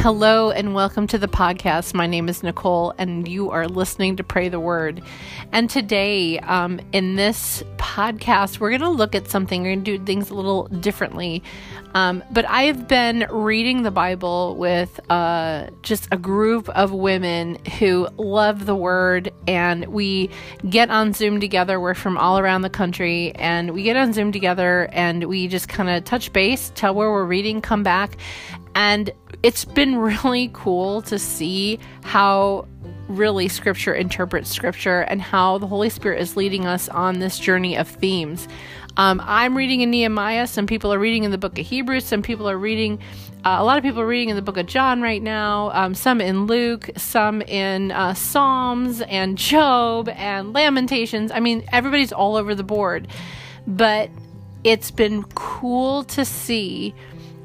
Hello and welcome to the podcast. My name is Nicole, and you are listening to Pray the Word. And today, um, in this podcast, we're going to look at something. We're going to do things a little differently. Um, but I have been reading the Bible with uh, just a group of women who love the Word, and we get on Zoom together. We're from all around the country, and we get on Zoom together and we just kind of touch base, tell where we're reading, come back. And it's been really cool to see how really scripture interprets scripture and how the Holy Spirit is leading us on this journey of themes. Um, I'm reading in Nehemiah. Some people are reading in the book of Hebrews. Some people are reading, uh, a lot of people are reading in the book of John right now. Um, some in Luke, some in uh, Psalms and Job and Lamentations. I mean, everybody's all over the board. But it's been cool to see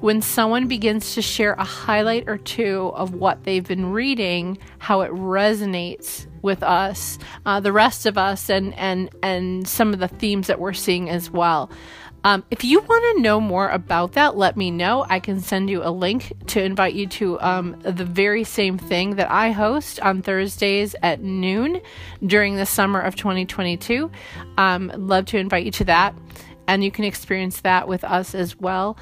when someone begins to share a highlight or two of what they've been reading, how it resonates with us, uh, the rest of us, and and and some of the themes that we're seeing as well. Um, if you want to know more about that, let me know. I can send you a link to invite you to um, the very same thing that I host on Thursdays at noon during the summer of 2022. Um, love to invite you to that, and you can experience that with us as well.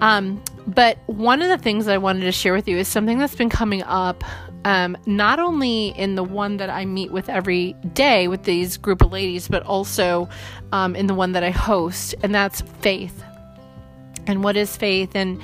Um, but one of the things I wanted to share with you is something that's been coming up um, not only in the one that I meet with every day with these group of ladies, but also um, in the one that I host, and that's faith. And what is faith? And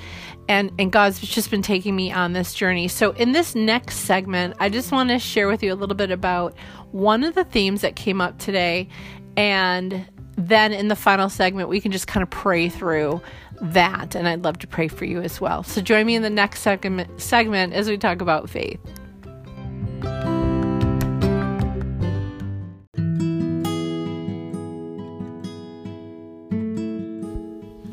and and God's just been taking me on this journey. So in this next segment, I just want to share with you a little bit about one of the themes that came up today, and then in the final segment, we can just kind of pray through that. And I'd love to pray for you as well. So join me in the next segment, segment as we talk about faith.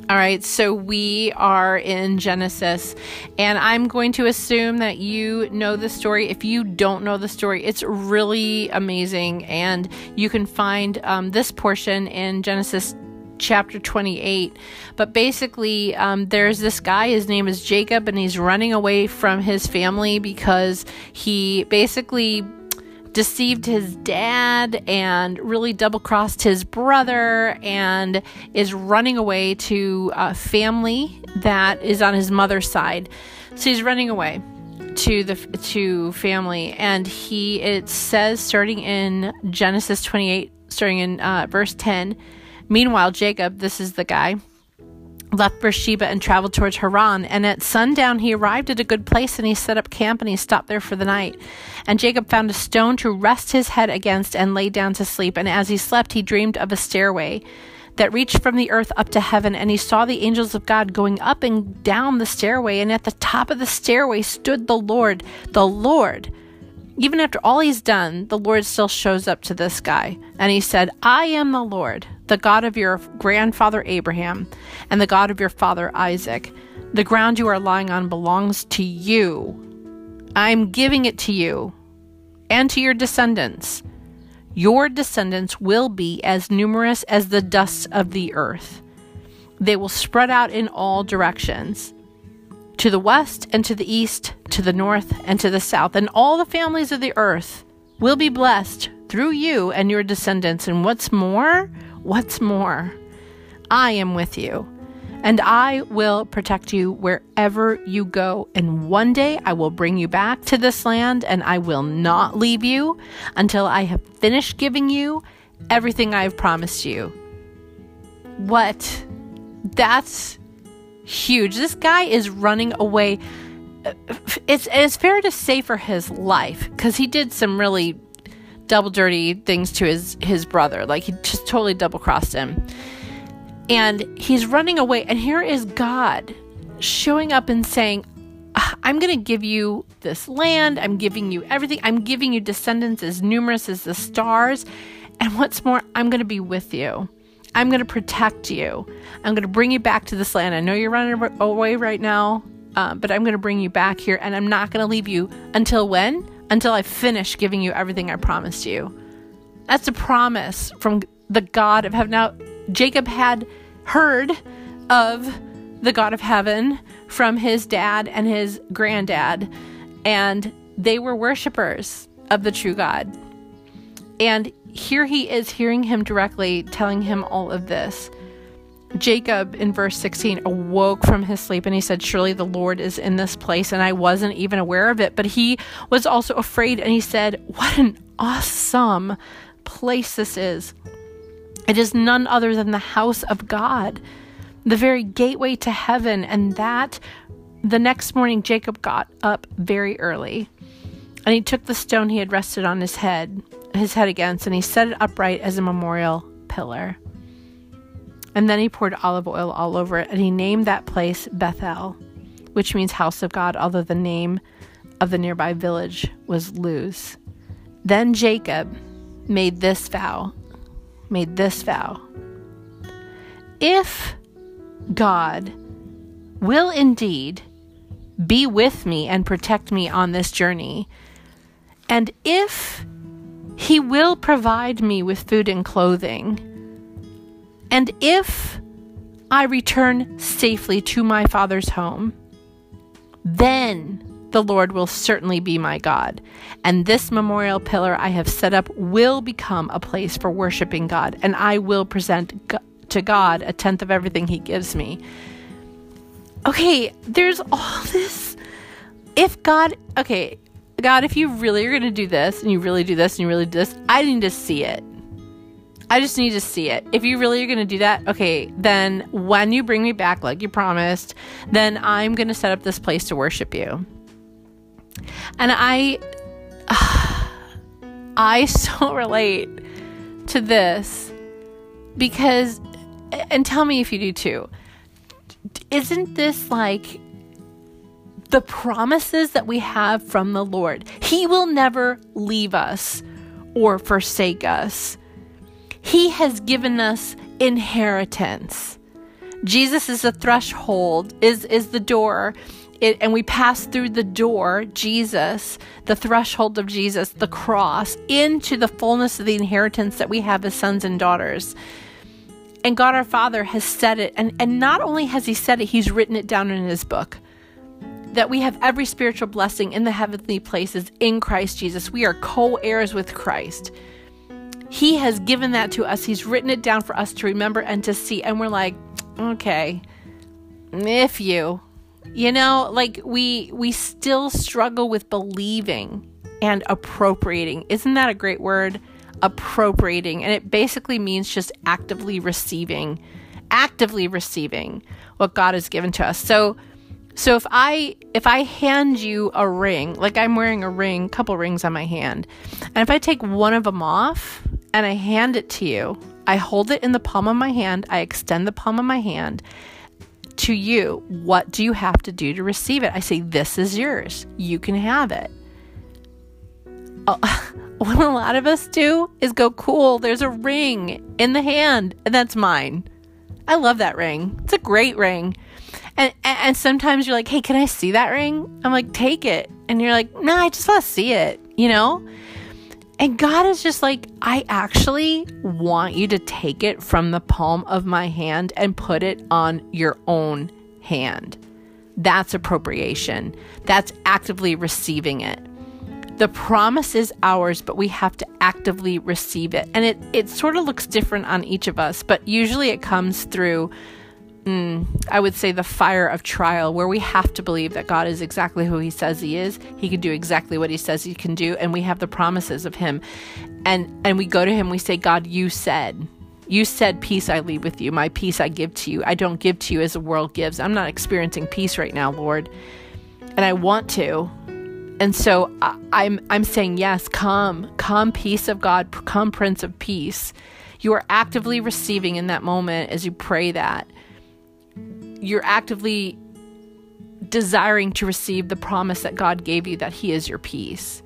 All right, so we are in Genesis, and I'm going to assume that you know the story. If you don't know the story, it's really amazing, and you can find um, this portion in Genesis chapter 28. But basically, um, there's this guy, his name is Jacob, and he's running away from his family because he basically deceived his dad and really double crossed his brother and is running away to a family that is on his mother's side. So he's running away to the to family and he it says starting in Genesis 28 starting in uh, verse 10 meanwhile Jacob this is the guy left Beersheba and traveled towards Haran. And at sundown, he arrived at a good place and he set up camp and he stopped there for the night. And Jacob found a stone to rest his head against and lay down to sleep. And as he slept, he dreamed of a stairway that reached from the earth up to heaven. And he saw the angels of God going up and down the stairway. And at the top of the stairway stood the Lord, the Lord even after all he's done, the Lord still shows up to this guy. And he said, I am the Lord, the God of your grandfather Abraham, and the God of your father Isaac. The ground you are lying on belongs to you. I am giving it to you and to your descendants. Your descendants will be as numerous as the dust of the earth. They will spread out in all directions to the west and to the east, to the north and to the south, and all the families of the earth will be blessed through you and your descendants. And what's more, what's more, I am with you, and I will protect you wherever you go. And one day I will bring you back to this land, and I will not leave you until I have finished giving you everything I have promised you. What? That's huge. This guy is running away. It's it's fair to say for his life because he did some really double dirty things to his his brother. Like he just totally double crossed him, and he's running away. And here is God showing up and saying, I'm going to give you this land. I'm giving you everything. I'm giving you descendants as numerous as the stars. And what's more, I'm going to be with you. I'm going to protect you. I'm going to bring you back to this land. I know you're running away right now, uh, but I'm going to bring you back here, and I'm not going to leave you until when? Until I finish giving you everything I promised you. That's a promise from the God of heaven. Now, Jacob had heard of the God of heaven from his dad and his granddad, and they were worshipers of the true God. And here he is hearing him directly telling him all of this. Jacob in verse 16 awoke from his sleep and he said, Surely the Lord is in this place, and I wasn't even aware of it. But he was also afraid and he said, What an awesome place this is. It is none other than the house of God, the very gateway to heaven. And that the next morning, Jacob got up very early and he took the stone he had rested on his head, his head against, and he set it upright as a memorial pillar. And then he poured olive oil all over it, and he named that place Bethel, which means house of God, although the name of the nearby village was Luz. Then Jacob made this vow, made this vow. If God will indeed be with me and protect me on this journey, and if he will provide me with food and clothing, and if I return safely to my father's home, then the Lord will certainly be my God. And this memorial pillar I have set up will become a place for worshiping God, and I will present to God a tenth of everything He gives me. Okay, there's all this. If God, okay, God, if you really are going to do this and you really do this and you really do this, I need to see it. I just need to see it. If you really are going to do that, okay, then when you bring me back, like you promised, then I'm going to set up this place to worship you. And I, I so relate to this because, and tell me if you do too. Isn't this like the promises that we have from the Lord. He will never leave us or forsake us. He has given us inheritance. Jesus is the threshold, is, is the door. It, and we pass through the door, Jesus, the threshold of Jesus, the cross, into the fullness of the inheritance that we have as sons and daughters. And God our Father has said it. And, and not only has He said it, He's written it down in His book that we have every spiritual blessing in the heavenly places in Christ Jesus. We are co heirs with Christ. He has given that to us. He's written it down for us to remember and to see. And we're like, okay, if you, you know, like we we still struggle with believing and appropriating. Isn't that a great word? Appropriating. And it basically means just actively receiving, actively receiving what God has given to us. So so if I if I hand you a ring, like I'm wearing a ring, couple rings on my hand, and if I take one of them off and I hand it to you, I hold it in the palm of my hand, I extend the palm of my hand to you. What do you have to do to receive it? I say this is yours. You can have it. What a lot of us do is go, cool, there's a ring in the hand, and that's mine. I love that ring. It's a great ring. And, and sometimes you're like, hey, can I see that ring? I'm like, take it. And you're like, no, nah, I just want to see it, you know? And God is just like, I actually want you to take it from the palm of my hand and put it on your own hand. That's appropriation. That's actively receiving it. The promise is ours, but we have to actively receive it. And it, it sort of looks different on each of us, but usually it comes through mm, I would say, the fire of trial, where we have to believe that God is exactly who He says He is. He can do exactly what He says He can do, and we have the promises of Him. And and we go to Him. We say, God, you said. You said, Peace I leave with you. My peace I give to you. I don't give to you as the world gives. I'm not experiencing peace right now, Lord. And I want to. And so I, I'm I'm saying yes, come, come peace of God, come Prince of Peace. You are actively receiving in that moment as you pray that you're actively desiring to receive the promise that God gave you that He is your peace.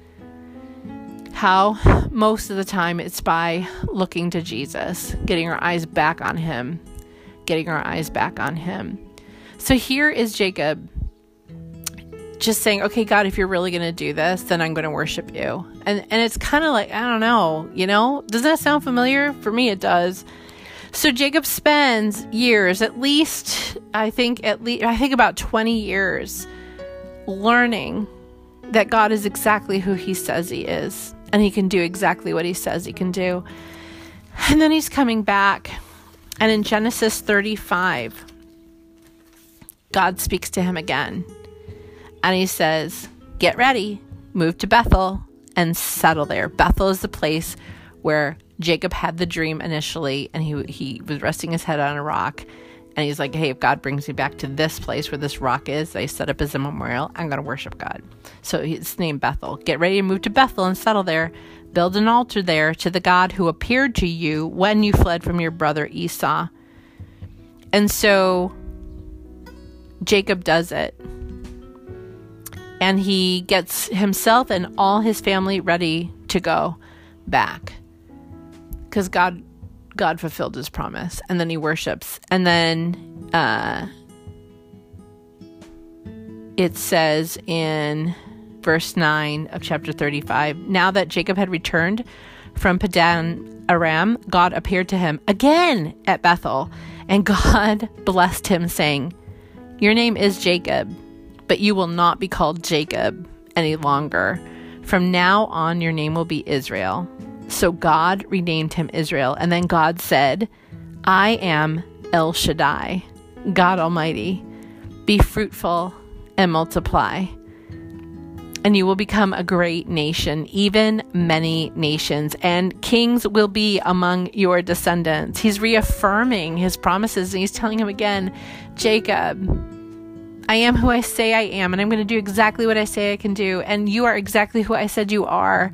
How? Most of the time, it's by looking to Jesus, getting our eyes back on Him, getting our eyes back on Him. So here is Jacob just saying, okay, God, if you're really going to do this, then I'm going to worship you. And, and it's kind of like, I don't know, you know, does that sound familiar? For me, it does. So Jacob spends years, at least I think at least I think about 20 years learning that God is exactly who he says he is and he can do exactly what he says he can do. And then he's coming back and in Genesis 35 God speaks to him again. And he says, "Get ready, move to Bethel and settle there. Bethel is the place where Jacob had the dream initially and he he was resting his head on a rock and he's like, hey, if God brings me back to this place where this rock is, they set up as a memorial, I'm to worship God. So it's named Bethel. Get ready to move to Bethel and settle there. Build an altar there to the God who appeared to you when you fled from your brother Esau. And so Jacob does it. And he gets himself and all his family ready to go back. Because God God fulfilled his promise. And then he worships. And then uh, it says in verse 9 of chapter 35 Now that Jacob had returned from Padan Aram, God appeared to him again at Bethel. And God blessed him, saying, Your name is Jacob, but you will not be called Jacob any longer. From now on, your name will be Israel so God renamed him Israel. And then God said, I am El Shaddai, God Almighty. Be fruitful and multiply. And you will become a great nation, even many nations, and kings will be among your descendants. He's reaffirming his promises and he's telling him again, Jacob, I am who I say I am, and I'm going to do exactly what I say I can do, and you are exactly who I said you are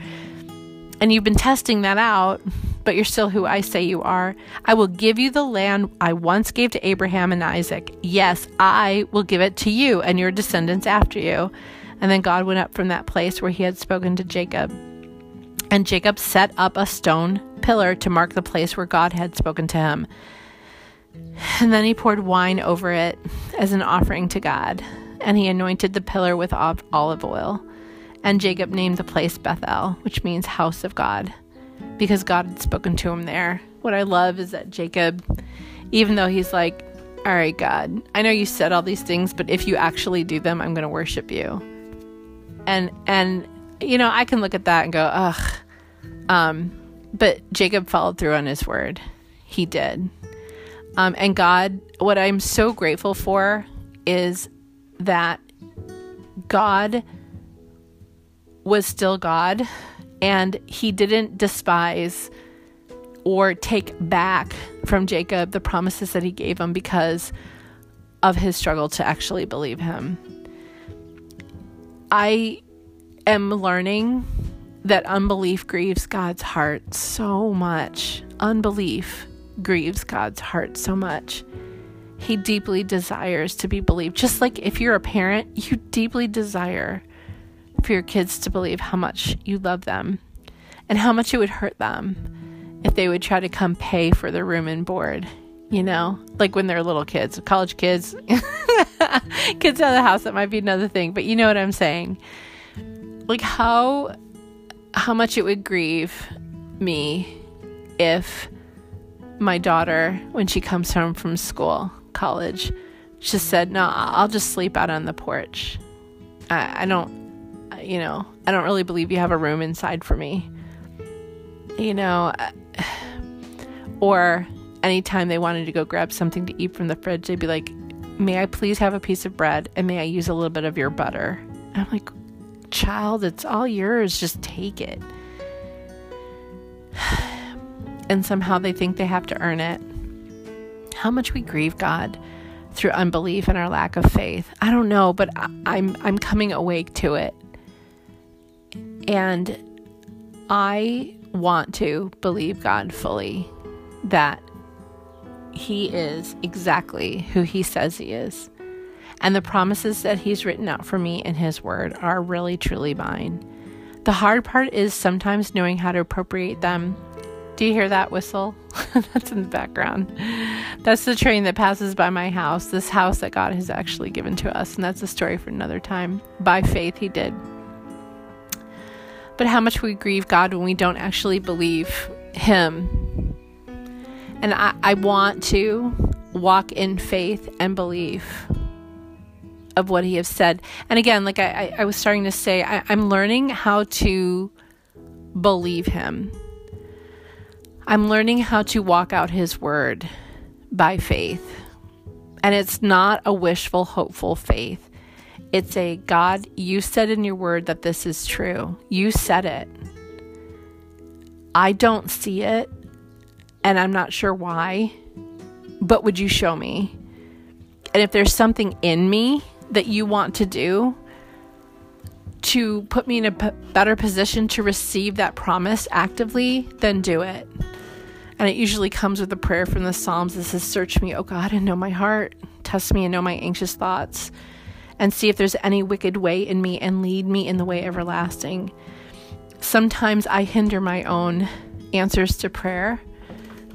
and you've been testing that out, but you're still who I say you are. I will give you the land I once gave to Abraham and Isaac. Yes, I will give it to you and your descendants after you. And then God went up from that place where he had spoken to Jacob. And Jacob set up a stone pillar to mark the place where God had spoken to him. And then he poured wine over it as an offering to God. And he anointed the pillar with olive oil. And Jacob named the place Bethel, which means house of God, because God had spoken to him there. What I love is that Jacob, even though he's like, All right, God, I know you said all these things, but if you actually do them, I'm going to worship you. And, and, you know, I can look at that and go, Ugh. Um, but Jacob followed through on his word. He did. Um, and God, what I'm so grateful for is that God was still God and he didn't despise or take back from Jacob the promises that he gave him because of his struggle to actually believe him. I am learning that unbelief grieves God's heart so much. Unbelief grieves God's heart so much. He deeply desires to be believed. Just like if you're a parent, you deeply desire for your kids to believe how much you love them and how much it would hurt them if they would try to come pay for their room and board. You know, like when they're little kids, college kids, kids out of the house, that might be another thing, but you know what I'm saying. Like how how much it would grieve me if my daughter, when she comes home from school, college, just said, No, I'll just sleep out on the porch. I, I don't you know, I don't really believe you have a room inside for me. You know, uh, or anytime they wanted to go grab something to eat from the fridge, they'd be like, May I please have a piece of bread and may I use a little bit of your butter? And I'm like, Child, it's all yours. Just take it. And somehow they think they have to earn it. How much we grieve God through unbelief and our lack of faith. I don't know, but I'm I'm coming awake to it. And I want to believe God fully that He is exactly who He says He is. And the promises that He's written out for me in His Word are really, truly mine. The hard part is sometimes knowing how to appropriate them. Do you hear that whistle? That's in the background. That's the train that passes by my house, this house that God has actually given to us. And that's a story for another time. By faith, He did but how much we grieve God when we don't actually believe Him. And I, I want to walk in faith and belief of what he has said. And again, like I, I was starting to say, I, I'm learning how to believe him. I'm learning how to walk out his word by faith. And it's not a wishful, hopeful faith. It's a God, you said in your word that this is true. You said it. I don't see it, and I'm not sure why, but would you show me? And if there's something in me that you want to do to put me in a p- better position to receive that promise actively, then do it. And it usually comes with a prayer from the Psalms that says, Search me, O God, and know my heart. Test me and know my anxious thoughts. And see if there's any wicked way in me and lead me in the way everlasting. Sometimes I hinder my own answers to prayer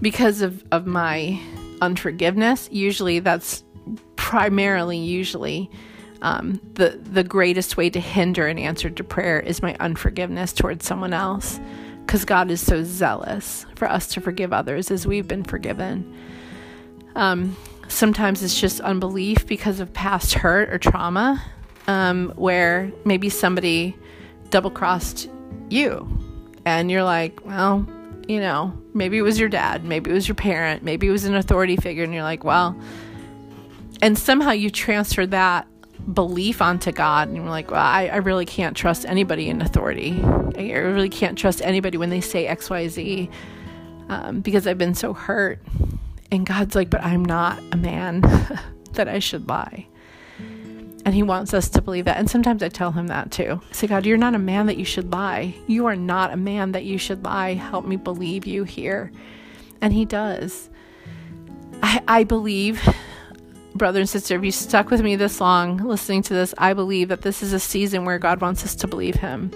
because of, of my unforgiveness. Usually that's primarily usually um, the the greatest way to hinder an answer to prayer is my unforgiveness towards someone else because God is so zealous for us to forgive others as we've been forgiven. Um, sometimes it's just unbelief because of past hurt or trauma, um, where maybe somebody double crossed you, and you're like, well, you know, maybe it was your dad, maybe it was your parent, maybe it was an authority figure, and you're like, well, and somehow you transfer that belief onto God, and you're like, well, I, I really can't trust anybody in authority. I really can't trust anybody when they say X, Y, Z, um, because I've been so hurt. And God's like, but I'm not a man that I should lie. And he wants us to believe that. And sometimes I tell him that too. I say, God, you're not a man that you should lie. You are not a man that you should lie. Help me believe you here. And he does. I, I believe brother and sister, if you stuck with me this long listening to this, I believe that this is a season where God wants us to believe Him.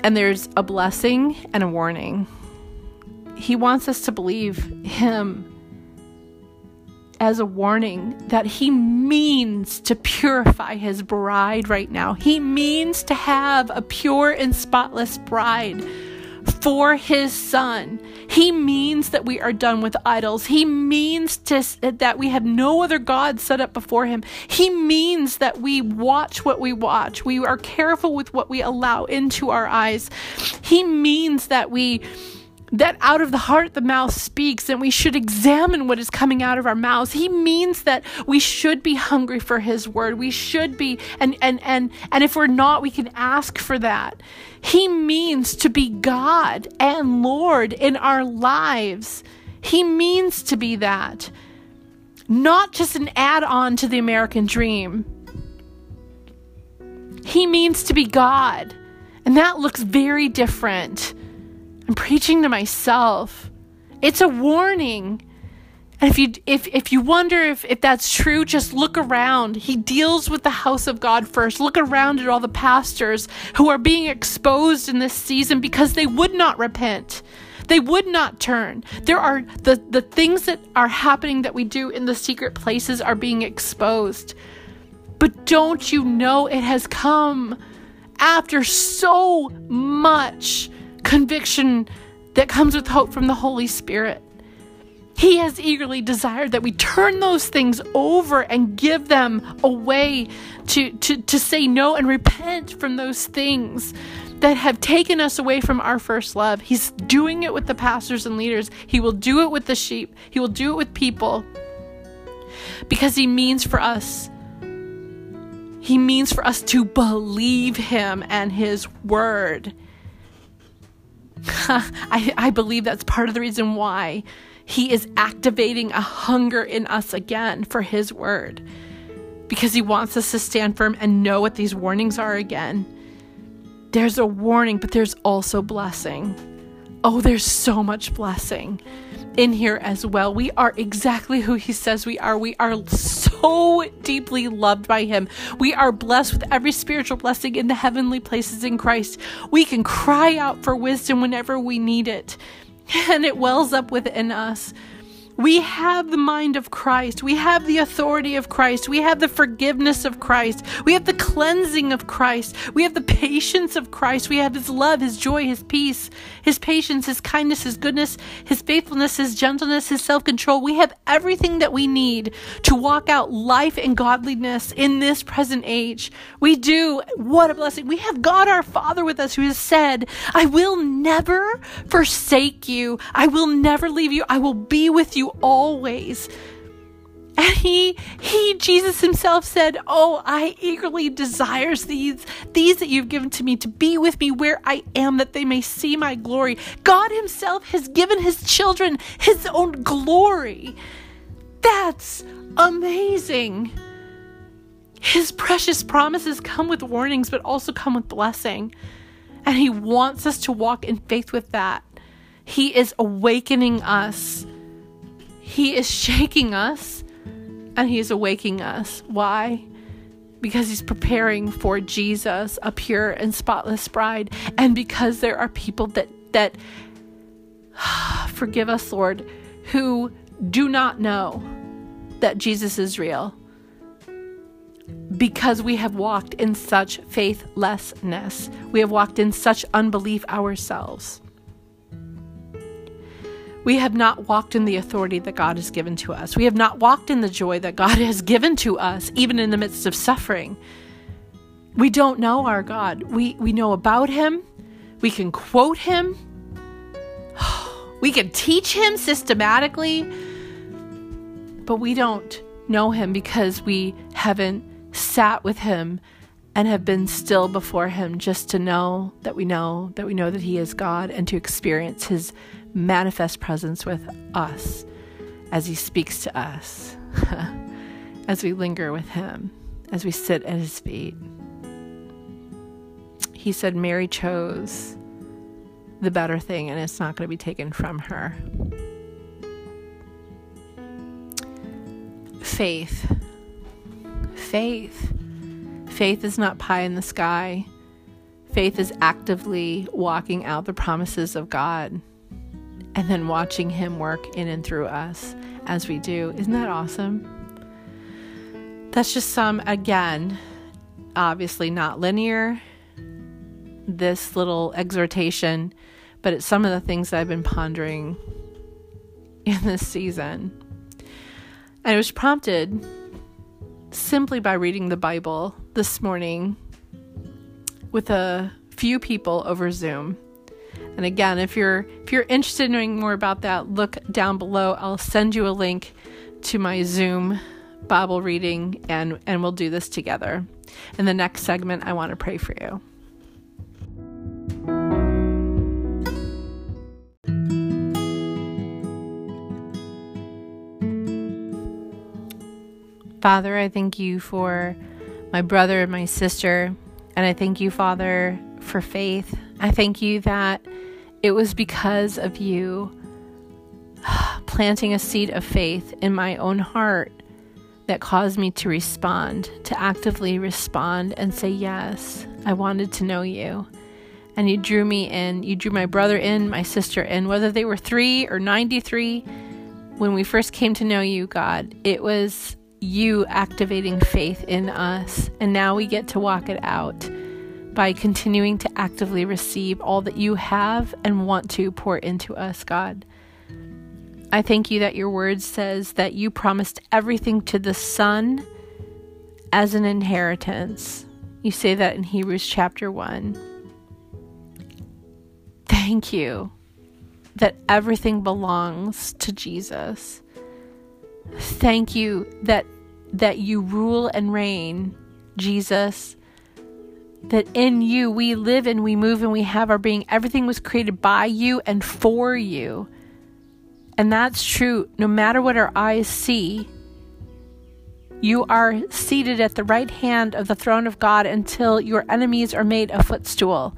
And there's a blessing and a warning. He wants us to believe Him as a warning that He means to purify His bride right now. He means to have a pure and spotless bride for his son. He means that we are done with idols. He means to, that we have no other God set up before him. He means that we watch what we watch. We are careful with what we allow into our eyes. He means that we that out of the heart the mouth speaks and we should examine what is coming out of our mouths. He means that we should be hungry for his word. We should be and and and and if we're not we can ask for that. He means to be god and lord in our lives. He means to be that. Not just an add-on to the american dream. He means to be god. And that looks very different I'm preaching to myself. It's a warning. And if you if if you wonder if, if that's true, just look around. He deals with the house of God first. Look around at all the pastors who are being exposed in this season because they would not repent. They would not turn. There are the, the things that are happening that we do in the secret places are being exposed. But don't you know it has come after so much conviction that comes with hope from the Holy Spirit. He has eagerly desired that we turn those things over and give them away to, to, to say no and repent from those things that have taken us away from our first love. He's doing it with the pastors and leaders, He will do it with the sheep, He will do it with people because He means for us. He means for us to believe Him and His word. I, I believe that's part of the reason why he is activating a hunger in us again for his word because he wants us to stand firm and know what these warnings are again. There's a warning, but there's also blessing. Oh, there's so much blessing in here as well. We are exactly who He says we are. We are so deeply loved by Him. We are blessed with every spiritual blessing in the heavenly places in Christ. We can cry out for wisdom whenever we need it, and it wells up within us. We have the mind of Christ. We have the authority of Christ. We have the forgiveness of Christ. We have the cleansing of Christ. We have the patience of Christ. We have His love, His joy, His peace, His patience, His kindness, His goodness, His faithfulness, His gentleness, His self control. We have everything that we need to walk out life and godliness in this present age. We do. What a blessing. We have God our Father with us who has said, I will never forsake you. I will never leave you. I will be with you always. And he, he, Jesus himself said, Oh, I eagerly desires these, these that you've given to me to be with me where I am, that they may see my glory. God himself has given his children his own glory. That's amazing. His precious promises come with warnings, but also come with blessing. And he wants us to walk in faith with that. He is awakening us he is shaking us and He is awaking us. Why? Because He's preparing for Jesus, a pure and spotless bride, and because there are people that that forgive us, Lord, who do not know that Jesus is real because we have walked in such faithlessness. We have walked in such unbelief ourselves. We have not walked in the authority that God has given to us. We have not walked in the joy that God has given to us, even in the midst of suffering. We don't know our God. We, we know about Him. We can quote Him. We can teach Him systematically. But we don't know Him because we haven't sat with Him and have been still before Him just to know that we know that we know that He is God and to experience His manifest presence with us as He speaks to us, as we linger with Him, as we sit at His feet. He said, Mary chose the better thing, and it's not going to be taken from her. Faith. Faith. Faith is not pie in the sky. Faith is actively walking out the promises of God and then watching Him work in and through us as we do. Isn't that awesome? That's just some, again, obviously not linear, this little exhortation, but it's some of the things that I've been pondering in this season. And it was prompted simply by reading the Bible this morning with a few people over Zoom. And again, if you're if you're interested in knowing more about that, look down below. I'll send you a link to my Zoom Bible reading and and we'll do this together. In the next segment, I want to pray for you. Father, I thank you for my brother and my sister. And I thank you, Father, for faith. I thank you that it was because of you planting a seed of faith in my own heart that caused me to respond, to actively respond and say, Yes, I wanted to know you. And you drew me in. You drew my brother in, my sister in, whether they were three or 93. When we first came to know you, God, it was you activating faith in us. And now we get to walk it out by continuing to actively receive all that you have and want to pour into us, God. I thank you that your word says that you promised everything to the Son as an inheritance. You say that in Hebrews chapter 1. Thank you that everything belongs to Jesus. Thank you that that you rule and reign, Jesus that in you we live and we move and we have our being. Everything was created by you and for you. And that's true no matter what our eyes see. You are seated at the right hand of the throne of God until your enemies are made a footstool.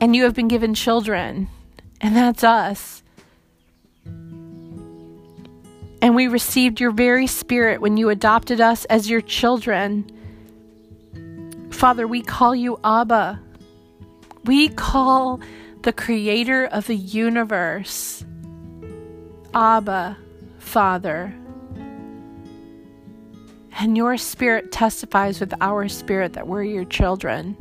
And you have been given children, and that's us. And we received your very spirit when you adopted us as your children. Father, we call you Abba. We call the creator of the universe Abba, Father. And your spirit testifies with our spirit that we're your children.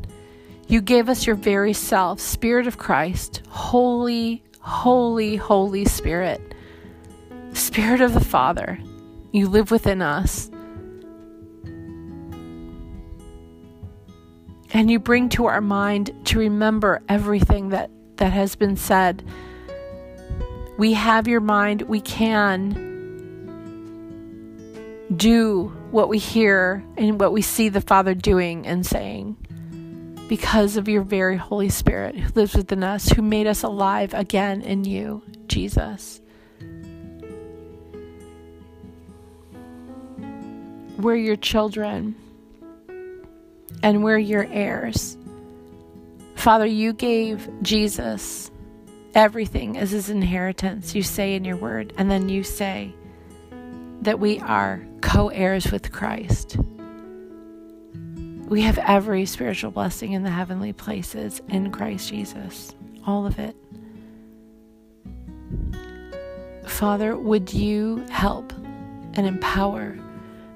You gave us your very self, Spirit of Christ, Holy, Holy, Holy Spirit, Spirit of the Father. You live within us. And you bring to our mind to remember everything that, that has been said. We have your mind. We can do what we hear and what we see the Father doing and saying because of your very Holy Spirit who lives within us, who made us alive again in you, Jesus. We're your children and we're your heirs. Father, you gave Jesus everything as his inheritance, you say in your word, and then you say that we are co heirs with Christ. We have every spiritual blessing in the heavenly places in Christ Jesus. All of it. Father, would you help and empower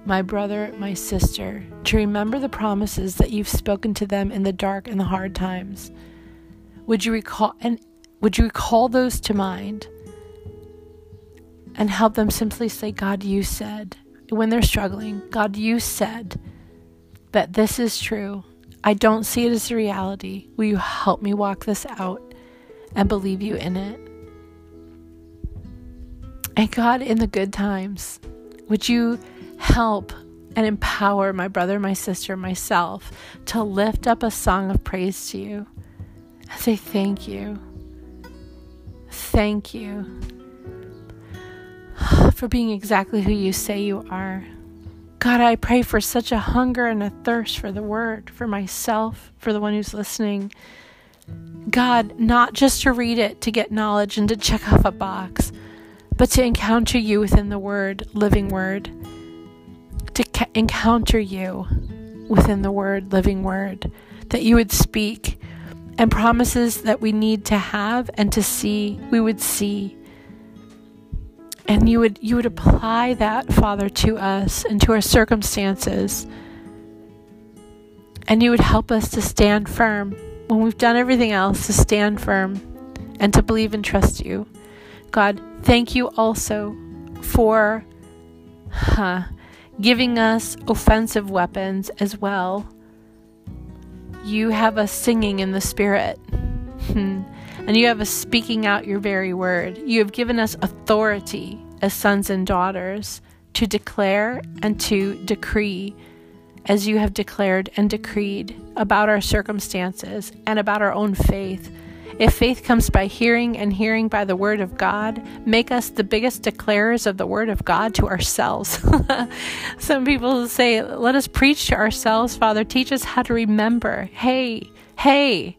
my brother, my sister, to remember the promises that you've spoken to them in the dark and the hard times? Would you recall and would you recall those to mind and help them simply say, God, you said, when they're struggling, God, you said, that this is true. I don't see it as a reality. Will you help me walk this out and believe you in it? And God, in the good times, would you help and empower my brother, my sister, myself to lift up a song of praise to you? I say thank you. Thank you for being exactly who you say you are. God, I pray for such a hunger and a thirst for the word, for myself, for the one who's listening. God, not just to read it to get knowledge and to check off a box, but to encounter you within the word, living word. To ca- encounter you within the word, living word. That you would speak and promises that we need to have and to see, we would see and you would you would apply that father to us and to our circumstances and you would help us to stand firm when we've done everything else to stand firm and to believe and trust you god thank you also for huh, giving us offensive weapons as well you have us singing in the spirit hmm and you have us speaking out your very word. You have given us authority as sons and daughters to declare and to decree as you have declared and decreed about our circumstances and about our own faith. If faith comes by hearing and hearing by the word of God, make us the biggest declarers of the word of God to ourselves. Some people say, Let us preach to ourselves, Father. Teach us how to remember. Hey, hey,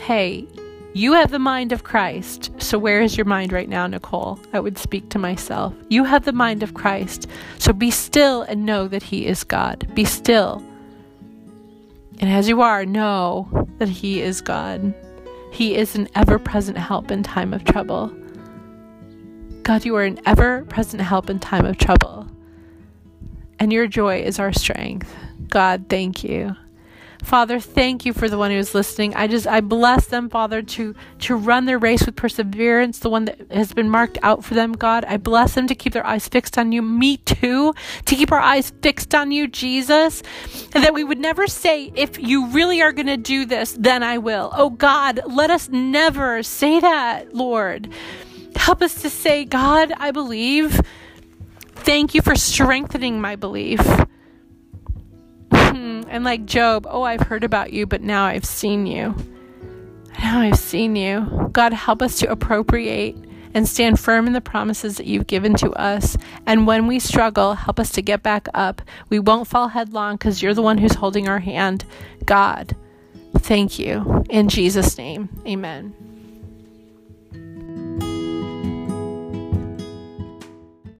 hey, you have the mind of Christ. So, where is your mind right now, Nicole? I would speak to myself. You have the mind of Christ. So, be still and know that He is God. Be still. And as you are, know that He is God. He is an ever present help in time of trouble. God, you are an ever present help in time of trouble. And your joy is our strength. God, thank you. Father, thank you for the one who is listening. I just I bless them, Father, to to run their race with perseverance, the one that has been marked out for them, God. I bless them to keep their eyes fixed on you. Me too, to keep our eyes fixed on you, Jesus. And that we would never say, if you really are gonna do this, then I will. Oh God, let us never say that, Lord. Help us to say, God, I believe. Thank you for strengthening my belief. And like Job, oh, I've heard about you, but now I've seen you. Now I've seen you. God, help us to appropriate and stand firm in the promises that you've given to us. And when we struggle, help us to get back up. We won't fall headlong because you're the one who's holding our hand. God, thank you. In Jesus' name, amen.